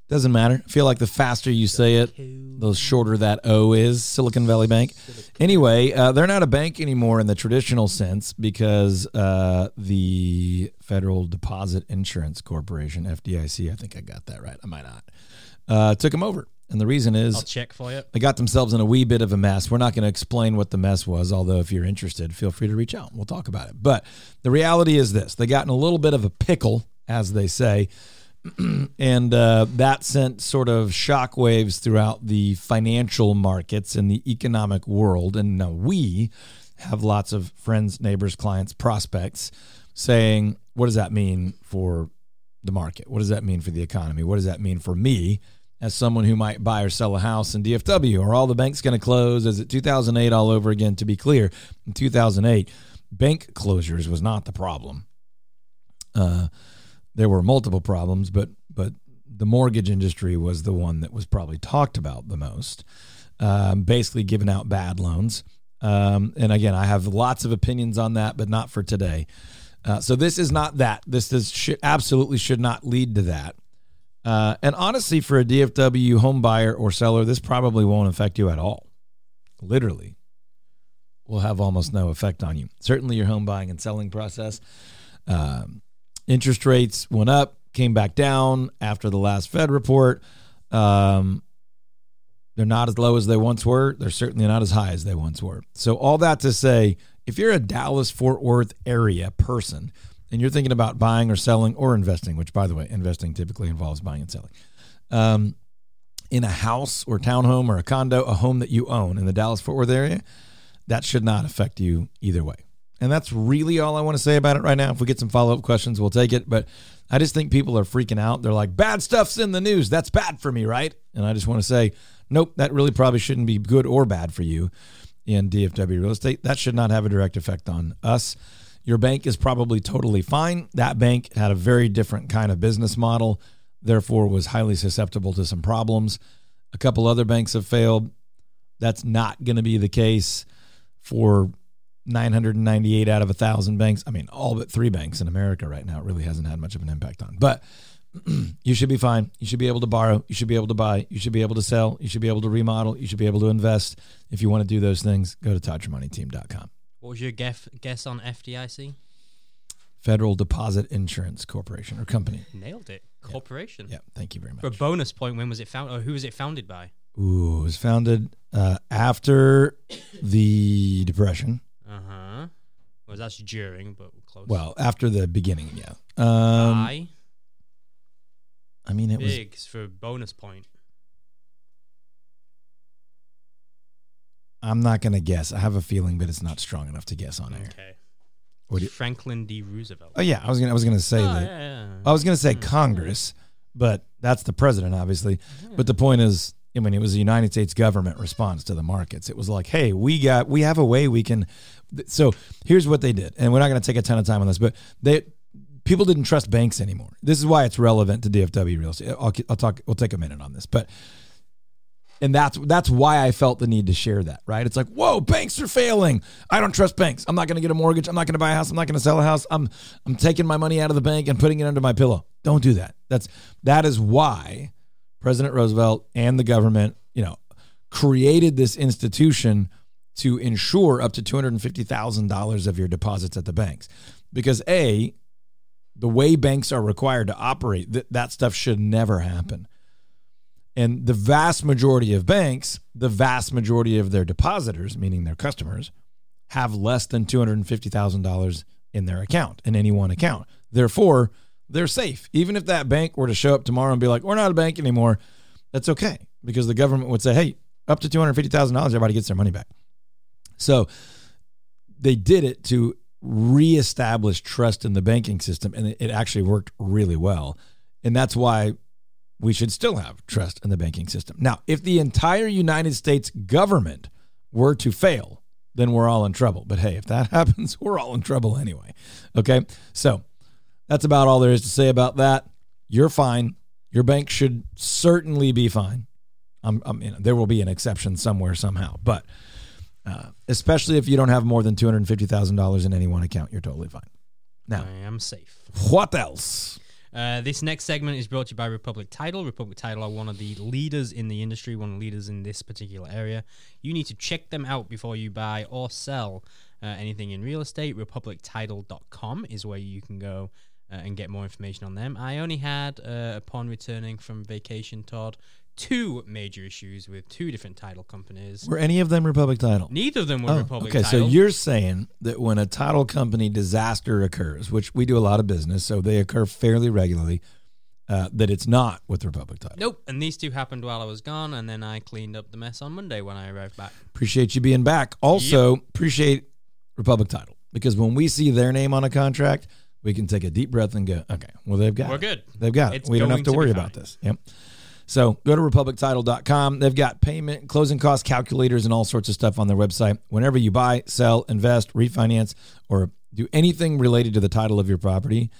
[SPEAKER 2] Doesn't matter. I feel like the faster you say it, the shorter that O is. Silicon Valley Bank. Anyway, uh, they're not a bank anymore in the traditional sense because uh, the Federal Deposit Insurance Corporation, FDIC, I think I got that right. I might not. Uh, took them over. And the reason is
[SPEAKER 3] I'll check for you.
[SPEAKER 2] they got themselves in a wee bit of a mess. We're not going to explain what the mess was, although if you're interested, feel free to reach out. We'll talk about it. But the reality is this they got in a little bit of a pickle, as they say. and uh, that sent sort of shockwaves throughout the financial markets and the economic world. And now we have lots of friends, neighbors, clients, prospects saying, what does that mean for the market? What does that mean for the economy? What does that mean for me as someone who might buy or sell a house in DFW? Are all the banks going to close? Is it 2008 all over again? To be clear, in 2008, bank closures was not the problem. Uh, there were multiple problems, but but the mortgage industry was the one that was probably talked about the most. Um, basically, giving out bad loans. Um, and again, I have lots of opinions on that, but not for today. Uh, so this is not that. This is absolutely should not lead to that. Uh, and honestly, for a DFW home buyer or seller, this probably won't affect you at all. Literally, will have almost no effect on you. Certainly, your home buying and selling process. Um, interest rates went up, came back down after the last Fed report. Um, they're not as low as they once were. They're certainly not as high as they once were. So, all that to say, if you're a Dallas Fort Worth area person and you're thinking about buying or selling or investing, which, by the way, investing typically involves buying and selling, um, in a house or townhome or a condo, a home that you own in the Dallas Fort Worth area, that should not affect you either way. And that's really all I want to say about it right now. If we get some follow up questions, we'll take it. But I just think people are freaking out. They're like, bad stuff's in the news. That's bad for me, right? And I just want to say, nope, that really probably shouldn't be good or bad for you in DFW real estate. That should not have a direct effect on us. Your bank is probably totally fine. That bank had a very different kind of business model, therefore, was highly susceptible to some problems. A couple other banks have failed. That's not going to be the case for 998 out of a thousand banks. I mean, all but three banks in America right now. It really hasn't had much of an impact on. But you should be fine. You should be able to borrow. You should be able to buy. You should be able to sell. You should be able to remodel. You should be able to invest. If you want to do those things, go to ToddTramonteTeam.com.
[SPEAKER 3] What was your guess, guess on FDIC?
[SPEAKER 2] Federal Deposit Insurance Corporation or Company.
[SPEAKER 3] Nailed it. Corporation.
[SPEAKER 2] Yeah, thank you very
[SPEAKER 3] For a
[SPEAKER 2] much.
[SPEAKER 3] bonus point, when was it founded? Or who was it founded by?
[SPEAKER 2] Ooh, it was founded uh, after the Depression.
[SPEAKER 3] Well, that's during, but close.
[SPEAKER 2] Well, after the beginning, yeah. Um,
[SPEAKER 3] Buy
[SPEAKER 2] I mean, it was
[SPEAKER 3] for bonus point.
[SPEAKER 2] I'm not to guess. I have a feeling, but it's not strong enough to guess on air.
[SPEAKER 3] Okay.
[SPEAKER 2] What do you-
[SPEAKER 3] Franklin D. Roosevelt.
[SPEAKER 2] Oh yeah, I was gonna I was gonna say
[SPEAKER 3] Oh,
[SPEAKER 2] that.
[SPEAKER 3] yeah, yeah.
[SPEAKER 2] I was gonna say
[SPEAKER 3] Mm.
[SPEAKER 2] Congress, but that's the president, obviously. But the point is, I mean, it was the United States government response to the markets. It was like, hey, we got we have a way we can. So here's what they did, and we're not going to take a ton of time on this, but they people didn't trust banks anymore. This is why it's relevant to DFW real estate. I'll, I'll talk. We'll take a minute on this, but and that's that's why I felt the need to share that. Right? It's like, whoa, banks are failing. I don't trust banks. I'm not going to get a mortgage. I'm not going to buy a house. I'm not going to sell a house. I'm I'm taking my money out of the bank and putting it under my pillow. Don't do that. That's that is why President Roosevelt and the government, you know, created this institution to insure up to two hundred and fifty thousand dollars of your deposits at the banks, because a the way banks are required to operate, that that stuff should never happen. And the vast majority of banks, the vast majority of their depositors, meaning their customers, have less than $250,000 in their account, in any one account. Therefore, they're safe. Even if that bank were to show up tomorrow and be like, we're not a bank anymore, that's okay because the government would say, hey, up to $250,000, everybody gets their money back. So they did it to reestablish trust in the banking system, and it, actually worked really well. And that's why we should still have trust in the banking system. Now, if the entire United States government were to fail, then we're all in trouble. But hey, if that happens, we're all in trouble anyway. Okay. So that's about all there is to say about that. You're fine. Your bank should certainly be fine. I'm, I'm, you know, there will be an exception somewhere, somehow. But uh, especially if you don't have more than $250,000 in any one account, you're totally fine. Now,
[SPEAKER 3] I am safe.
[SPEAKER 2] what else?
[SPEAKER 3] Uh, this next segment is brought to you by Republic Title. Republic Title are one of the leaders in the industry, one of the leaders in this particular area. You need to check them out before you buy or sell uh, anything in real estate. RepublicTitle.com is where you can go uh, and get more information on them. I only had, uh, upon returning from vacation, Todd, two major issues with two different title companies.
[SPEAKER 2] Were any of them Republic Title?
[SPEAKER 3] Neither of them were
[SPEAKER 2] Oh,
[SPEAKER 3] Republic
[SPEAKER 2] okay,
[SPEAKER 3] Title.
[SPEAKER 2] so you're saying that when a title company disaster occurs, which we do a lot of business, so they occur fairly regularly, uh, that it's not with Republic Title.
[SPEAKER 3] Nope. And these two happened while I was gone, and then I cleaned up the mess on Monday when I arrived back.
[SPEAKER 2] Appreciate you being back. Also, appreciate Republic Title because when we see their name on a contract, we can take a deep breath and go, okay, well, they've got
[SPEAKER 3] We're
[SPEAKER 2] it.
[SPEAKER 3] good.
[SPEAKER 2] They've got
[SPEAKER 3] It's
[SPEAKER 2] it. We don't have to
[SPEAKER 3] to
[SPEAKER 2] worry about this. Yep. So go to republictitle.com. They've got payment, closing cost calculators, and all sorts of stuff on their website. Whenever you buy, sell, invest, refinance, or do anything related to the title of your property,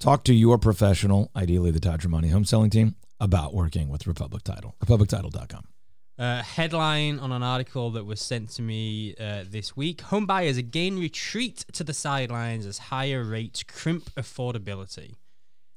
[SPEAKER 2] talk to your professional, ideally the Todd Tramonte home selling team, about working with Republic Title. Republictitle.com.
[SPEAKER 3] Uh, headline on an article that was sent to me uh, this week Home buyers again retreat to the sidelines as higher rates crimp affordability.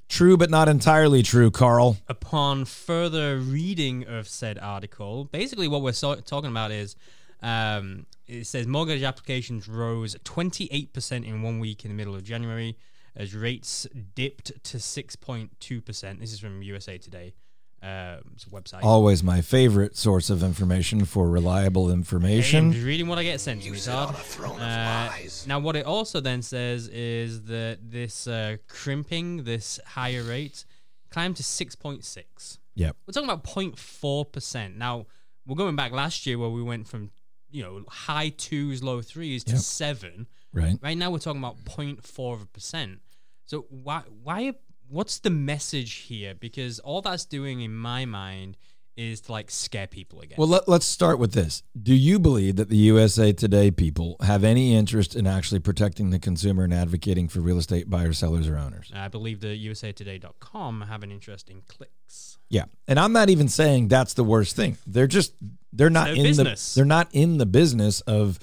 [SPEAKER 2] True, but not entirely true, Carl.
[SPEAKER 3] Upon further reading of said article, basically what we're so- talking about is um, it says mortgage applications rose 28% in one week in the middle of January as rates dipped to 6.2%. This is from USA Today. Um, it's a website.
[SPEAKER 2] Always my favorite source of information for reliable information.
[SPEAKER 3] just reading what I get sent to me, Uh, now, what it also then says is that this uh, crimping, this higher rate, climbed to 6.6.
[SPEAKER 2] Yep.
[SPEAKER 3] We're talking about 0.4%. Now, we're going back last year where we went from, you know, high twos, low threes to
[SPEAKER 2] Yep.
[SPEAKER 3] seven.
[SPEAKER 2] Right.
[SPEAKER 3] Right now, we're talking about 0.4%. So why, why, what's the message here? Because all that's doing in my mind is to like scare people again.
[SPEAKER 2] Well, let, let's start with this. Do you believe that the USA Today people have any interest in actually protecting the consumer and advocating for real estate buyers, sellers, or owners?
[SPEAKER 3] I believe the USAtoday.com have an interest in clicks.
[SPEAKER 2] Yeah, and I'm not even saying that's the worst thing. They're just they're not in
[SPEAKER 3] business.
[SPEAKER 2] the they're not in the business of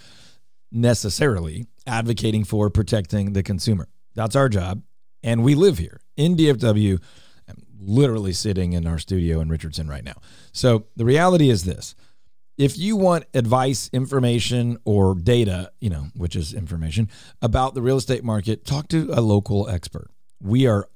[SPEAKER 2] necessarily advocating for protecting the consumer. That's our job, and we live here in DFW. I'm literally sitting in our studio in Richardson right now. So the reality is this: if you want advice, information, or data, you know, which is information about the real estate market, talk to a local expert. We are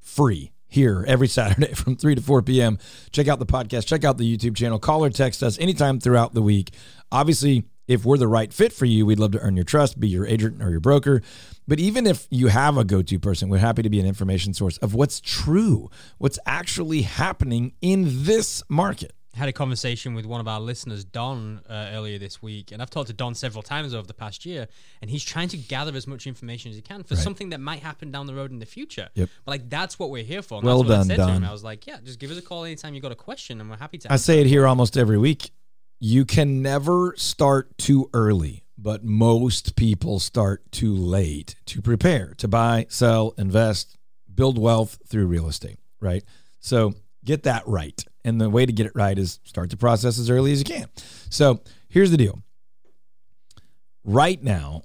[SPEAKER 2] free here every Saturday from 3 to 4 p.m. Check out the podcast, check out the YouTube channel, call or text us anytime throughout the week. Obviously, if we're the right fit for you, we'd love to earn your trust, be your agent or your broker. But even if you have a go to person, we're happy to be an information source of what's true, what's actually happening in this market.
[SPEAKER 3] had a conversation with one of our listeners, Don, uh, earlier this week, and I've talked to Don several times over the past year, and he's trying to gather as much information as he can for
[SPEAKER 2] Right.
[SPEAKER 3] something that might happen down the road in the future.
[SPEAKER 2] Yep.
[SPEAKER 3] But like that's what we're here for.
[SPEAKER 2] Well
[SPEAKER 3] that's what
[SPEAKER 2] done,
[SPEAKER 3] I said to him.
[SPEAKER 2] Don.
[SPEAKER 3] I was like, yeah, just give us a call anytime you got a question, and we're happy to.
[SPEAKER 2] I say it here almost every week. You can never start too early, but most people start too late to prepare to buy, sell, invest, build wealth through real estate, right? So get that right. And the way to get it right is start the process as early as you can. So here's the deal. Right now,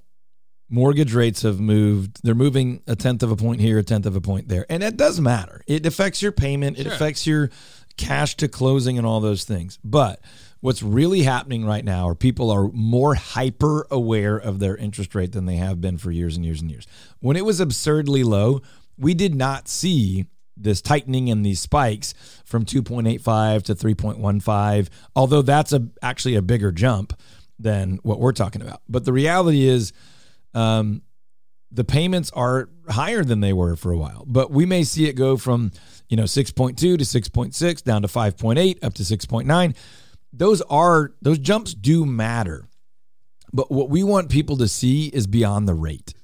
[SPEAKER 2] mortgage rates have moved. They're moving a tenth of a point here, a tenth of a point there. And it does matter. It affects your payment, it
[SPEAKER 3] Sure.
[SPEAKER 2] affects your cash to closing and all those things. But what's really happening right now are people are more hyper aware of their interest rate than they have been for years and years and years. When it was absurdly low, we did not see this tightening and these spikes from 2.85 to 3.15 although that's a actually a bigger jump than what we're talking about but the reality is um, the payments are higher than they were for a while but we may see it go from you know 6.2 to 6.6 down to 5.8 up to 6.9 those are those jumps do matter but what we want people to see is beyond the rate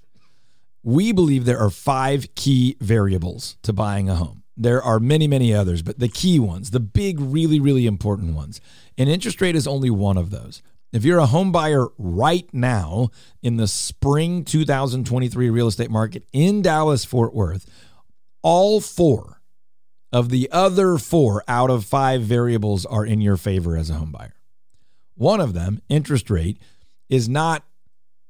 [SPEAKER 2] we believe there are five key variables to buying a home. There are many, many others, but the key ones, the big, really, really important ones. And interest rate is only one of those. If you're a home buyer right now in the spring 2023 real estate market in Dallas, Fort Worth, all four of the other four out of five variables are in your favor as a home buyer. One of them, interest rate, is not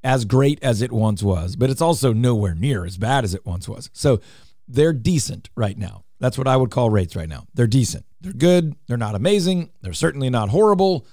[SPEAKER 2] as great as it once was, but it's also nowhere near as bad as it once was. So they're decent right now. That's what I would call rates right now. They're decent. They're good. They're not amazing. They're certainly not horrible.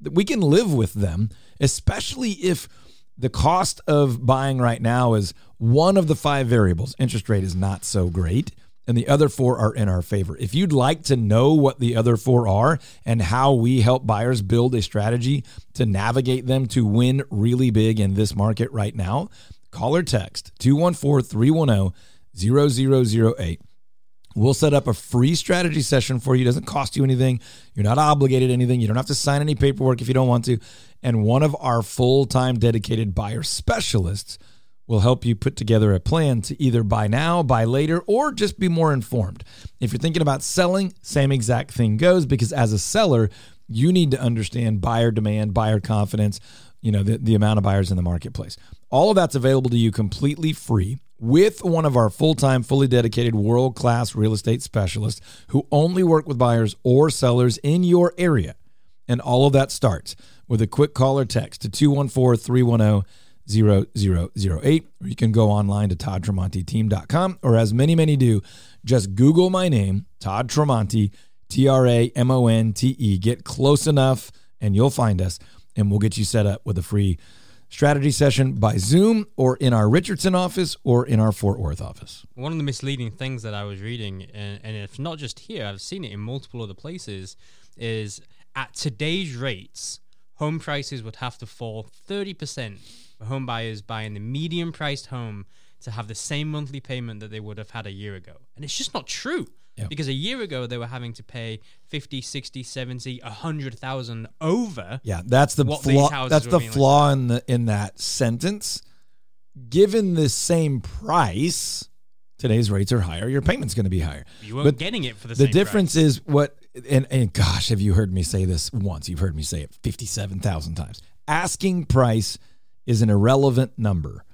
[SPEAKER 2] We can live with them, especially if the cost of buying right now is one of the five variables. Interest rate is not so great, and the other four are in our favor. If you'd like to know what the other four are and how we help buyers build a strategy to navigate them to win really big in this market right now, call or text 214 310 0008. We'll set up a free strategy session for you. It doesn't cost you anything. You're not obligated to anything. You don't have to sign any paperwork if you don't want to. And one of our full time dedicated buyer specialists will help you put together a plan to either buy now, buy later, or just be more informed. If you're thinking about selling, same exact thing goes because as a seller, you need to understand buyer demand, buyer confidence, you know, the, the amount of buyers in the marketplace. All of that's available to you completely free with one of our full-time, fully dedicated, world-class real estate specialists who only work with buyers or sellers in your area. And all of that starts with a quick call or text to oh, 214-310-0008. Or you can go online to toddtramonteteam.com or as many, many do, just Google my name, Todd Tramonte, T-R-A-M-O-N-T-E. Get close enough and you'll find us and we'll get you set up with a free strategy session by Zoom or in our Richardson office or in our Fort Worth office.
[SPEAKER 3] One of the misleading things that I was reading, and, and it's not just here, I've seen it in multiple other places, is at today's rates, home prices would have to fall 30% for home buyers buying the medium priced home to have the same monthly payment that they would have had a year ago. And it's just not true.
[SPEAKER 2] Yeah.
[SPEAKER 3] Because a year ago they were having to pay 50, 60, 70, 100,000 over.
[SPEAKER 2] Yeah, that's the flaw. That's the flaw in the in that sentence. Given the same price, today's rates are higher. Your payment's going to be higher.
[SPEAKER 3] You weren't
[SPEAKER 2] But
[SPEAKER 3] getting it for the, same.
[SPEAKER 2] The difference
[SPEAKER 3] price.
[SPEAKER 2] is what, and, and gosh, have you heard me say this once? You've heard me say it 57,000 times. Asking price is an irrelevant number.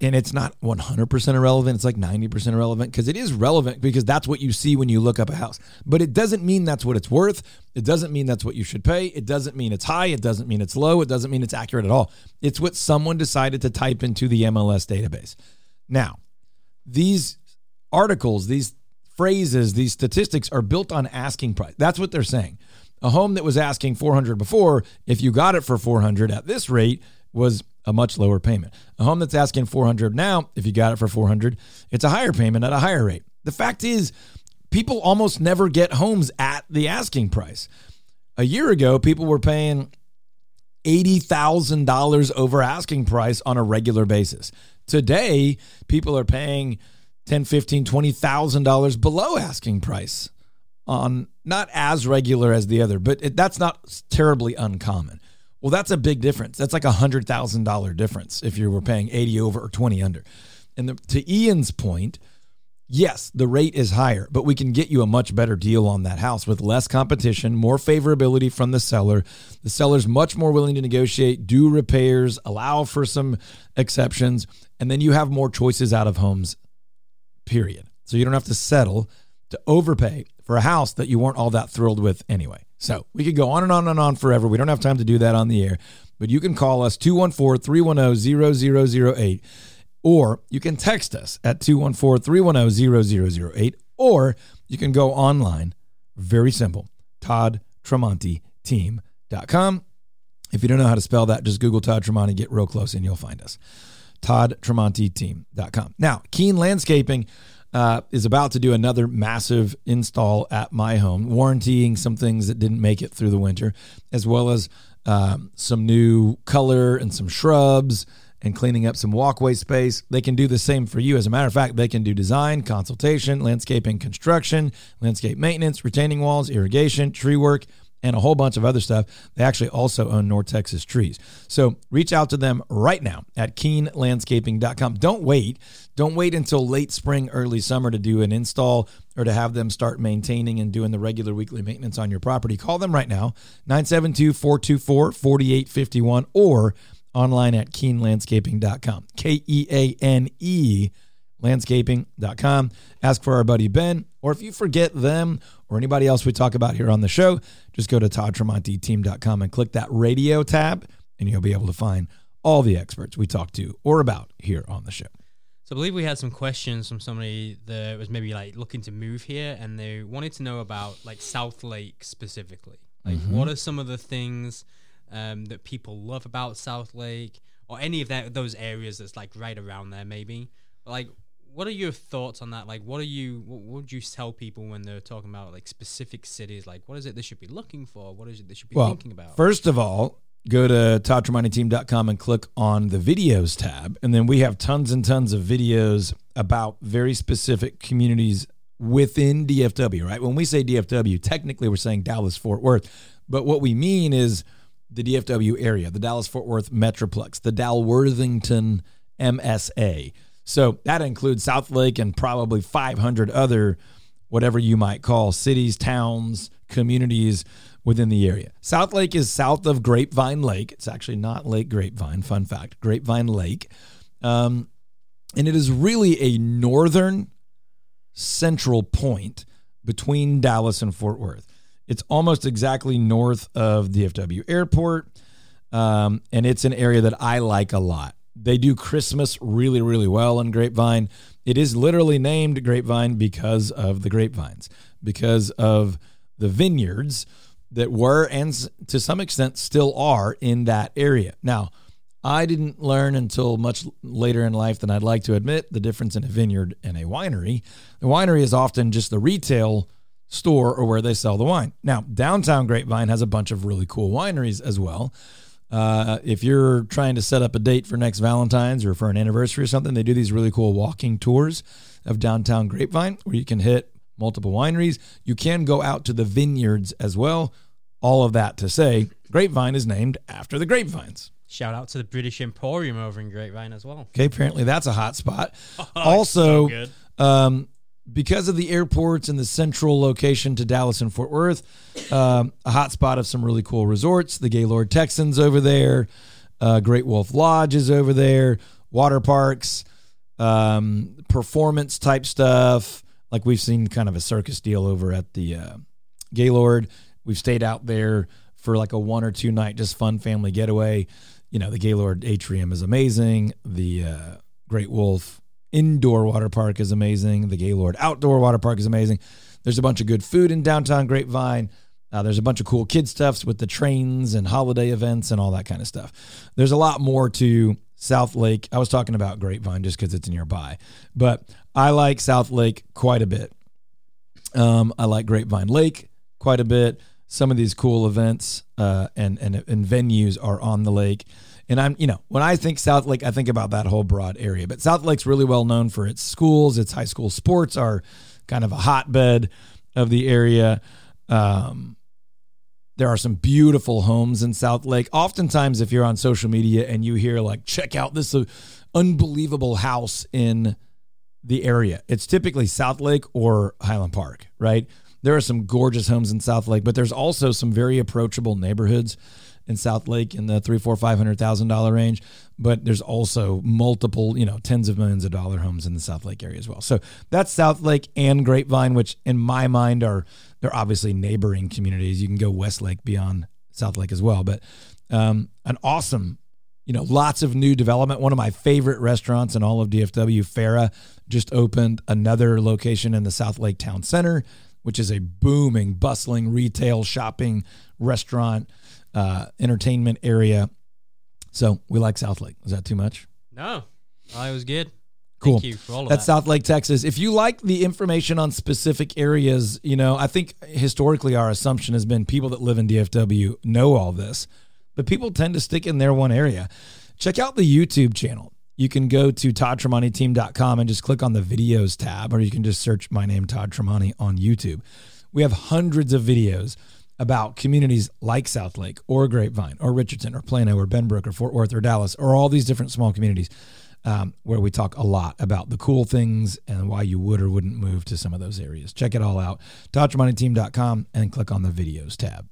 [SPEAKER 2] And it's not 100% irrelevant. It's like 90% irrelevant because it is relevant because that's what you see when you look up a house. But it doesn't mean that's what it's worth. It doesn't mean that's what you should pay. It doesn't mean it's high. It doesn't mean it's low. It doesn't mean it's accurate at all. It's what someone decided to type into the MLS database. Now, these articles, these phrases, these statistics are built on asking price. That's what they're saying. A home that was asking 400 before, if you got it for 400 at this rate, was a much lower payment. A home that's asking 400 now, if you got it for 400, it's a higher payment at a higher rate. The fact is, people almost never get homes at the asking price. A year ago, people were paying $80,000 over asking price on a regular basis. Today, people are paying 10, 15, 20,000 dollars below asking price on not as regular as the other, but it, that's not terribly uncommon. Well, that's a big difference. That's like a hundred thousand dollar difference if you were paying 80 over or 20 under. And the, to Ian's point, yes, the rate is higher, but we can get you a much better deal on that house with less competition, more favorability from the seller. The seller's much more willing to negotiate, do repairs, allow for some exceptions, and then you have more choices out of homes, period. So you don't have to settle to overpay for a house that you weren't all that thrilled with anyway. So we could go on and on and on forever. We don't have time to do that on the air, but you can call us 214 310 0008 or you can text us at 214 310 0008 or you can go online. Very simple. Todd team.com. If you don't know how to spell that, just Google Todd Tramonte, get real close, and you'll find us. Todd team.com. Now, Keane Landscaping uh, is about to do another massive install at my home, warrantying some things that didn't make it through the winter, as well as um, some new color and some shrubs and cleaning up some walkway space. They can do the same for you. As a matter of fact, they can do design, consultation, landscaping, construction, landscape maintenance, retaining walls, irrigation, tree work, and a whole bunch of other stuff. They actually also own North Texas Trees. So reach out to them right now at keanelandscaping.com. Don't wait. Don't wait until late spring, early summer to do an install or to have them start maintaining and doing the regular weekly maintenance on your property. Call them right now, 972 424 4851 or online at keanelandscaping.com. K E A N E landscaping.com. Ask for our buddy Ben, or if you forget them or anybody else we talk about here on the show, just go to toddtramonteteam.com and click that radio tab, and you'll be able to find all the experts we talk to or about here on the show.
[SPEAKER 3] So I believe we had some questions from somebody that was maybe like looking to move here, and they wanted to know about like Southlake specifically. Like,
[SPEAKER 2] Mm-hmm.
[SPEAKER 3] what are some of the things um, that people love about Southlake, or any of that those areas that's like right around there, maybe? Like, what are your thoughts on that? Like, what are you? What, what would you tell people when they're talking about like specific cities? Like, what is it they should be looking for? What is it they should be
[SPEAKER 2] Well,
[SPEAKER 3] thinking about?
[SPEAKER 2] first of all, go to toddtramonteteam.com and click on the videos tab. And then we have tons and tons of videos about very specific communities within DFW, right? When we say DFW, technically we're saying Dallas Fort Worth. But what we mean is the DFW area, the Dallas Fort Worth Metroplex, the Dalworthington MSA. So that includes Southlake and probably 500 other, whatever you might call cities, towns, communities within the area. Southlake is south of Grapevine Lake. It's actually not Lake Grapevine, fun fact, Grapevine Lake. Um, and it is really a northern central point between Dallas and Fort Worth. It's almost exactly north of DFW Airport, um, and it's an area that I like a lot. They do Christmas really, really well in Grapevine. It is literally named Grapevine because of the grapevines, because of the vineyards that were and to some extent still are in that area. Now, I didn't learn until much later in life than I'd like to admit the difference in a vineyard and a winery. The winery is often just the retail store or where they sell the wine. Now, downtown Grapevine has a bunch of really cool wineries as well. Uh, if you're trying to set up a date for next Valentine's or for an anniversary or something, they do these really cool walking tours of downtown Grapevine where you can hit multiple wineries. You can go out to the vineyards as well. All of that to say, Grapevine is named after the grapevines.
[SPEAKER 3] Shout out to the British Emporium over in Grapevine as well.
[SPEAKER 2] Okay, apparently that's a hot spot.
[SPEAKER 3] so
[SPEAKER 2] also,
[SPEAKER 3] good.
[SPEAKER 2] um, because of the airports and the central location to Dallas and Fort Worth, um, a hot spot of some really cool resorts. The Gaylord Texans over there, uh, Great Wolf Lodge is over there, water parks, um, performance type stuff. Like we've seen kind of a circus deal over at the uh, Gaylord. We've stayed out there for like a one or two night just fun family getaway. You know, the Gaylord Atrium is amazing. The uh, Great Wolf indoor water park is amazing. The Gaylord outdoor water park is amazing. There's a bunch of good food in downtown Grapevine. Uh, there's a bunch of cool kid stuffs with the trains and holiday events and all that kind of stuff. There's a lot more to Southlake. I was talking about Grapevine just because it's nearby, but I like Southlake quite a bit. Um, I like Grapevine Lake quite a bit. some of these cool events uh, and, and and venues are on the lake. And I'm, you know, when I think Southlake, I think about that whole broad area. But Southlake's really well known for its schools. Its high school sports are kind of a hotbed of the area. Um, there are some beautiful homes in Southlake. Oftentimes, if you're on social media and you hear like, check out this uh, unbelievable house in the area, it's typically Southlake or Highland Park, right? There are some gorgeous homes in Southlake, but there's also some very approachable neighborhoods in Southlake in the three, four, five hundred thousand dollar range. But there's also multiple, you know, tens of millions of dollar homes in the Southlake area as well. So that's Southlake and Grapevine, which in my mind are they're obviously neighboring communities. You can go Westlake beyond Southlake as well, but um, an awesome, you know, lots of new development. One of my favorite restaurants in all of DFW, Farah, just opened another location in the Southlake Town Center, which is a booming, bustling retail, shopping, restaurant uh, entertainment area. So we like Southlake. Is that too much?
[SPEAKER 3] No, I was good.
[SPEAKER 2] Cool.
[SPEAKER 3] Thank you for all of
[SPEAKER 2] That's
[SPEAKER 3] that.
[SPEAKER 2] South Lake, Texas. If you like the information on specific areas, you know, I think historically our assumption has been people that live in DFW know all this, but people tend to stick in their one area. Check out the YouTube channel. You can go to toddtramonteteam.com and just click on the videos tab, or you can just search my name, Todd Tramonte, on YouTube. We have hundreds of videos about communities like Southlake or Grapevine or Richardson or Plano or Benbrook or Fort Worth or Dallas or all these different small communities um, where we talk a lot about the cool things and why you would or wouldn't move to some of those areas. Check it all out. ToddTramonteTeam.com and click on the videos tab.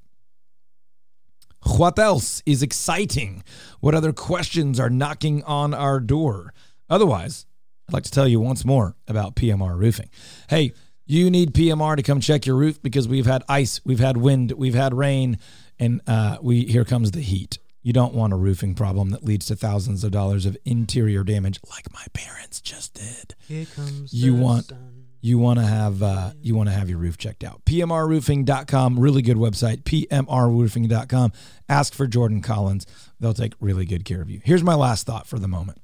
[SPEAKER 2] What else is exciting? What other questions are knocking on our door? Otherwise, I'd like to tell you once more about PMR Roofing. Hey, you need PMR to come check your roof because we've had ice, we've had wind, we've had rain, and uh, we here comes the heat. You don't want a roofing problem that leads to thousands of dollars of interior damage, like my parents just did.
[SPEAKER 3] Here comes
[SPEAKER 2] You
[SPEAKER 3] the
[SPEAKER 2] want-
[SPEAKER 3] sun.
[SPEAKER 2] You want to have uh, you want to have your roof checked out. PMRroofing.com, really good website. PMRroofing.com. Ask for Jordan Collins. They'll take really good care of you. Here's my last thought for the moment.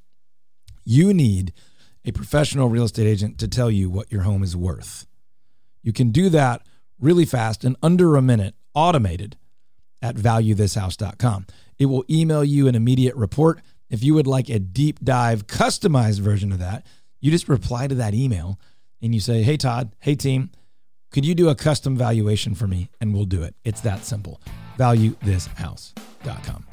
[SPEAKER 2] You need a professional real estate agent to tell you what your home is worth. You can do that really fast in under a minute, automated at valuethishouse.com. It will email you an immediate report. If you would like a deep dive, customized version of that, you just reply to that email and you say, Hey, Todd, hey, team, could you do a custom valuation for me? And we'll do it. It's that simple. Valuethishouse.com.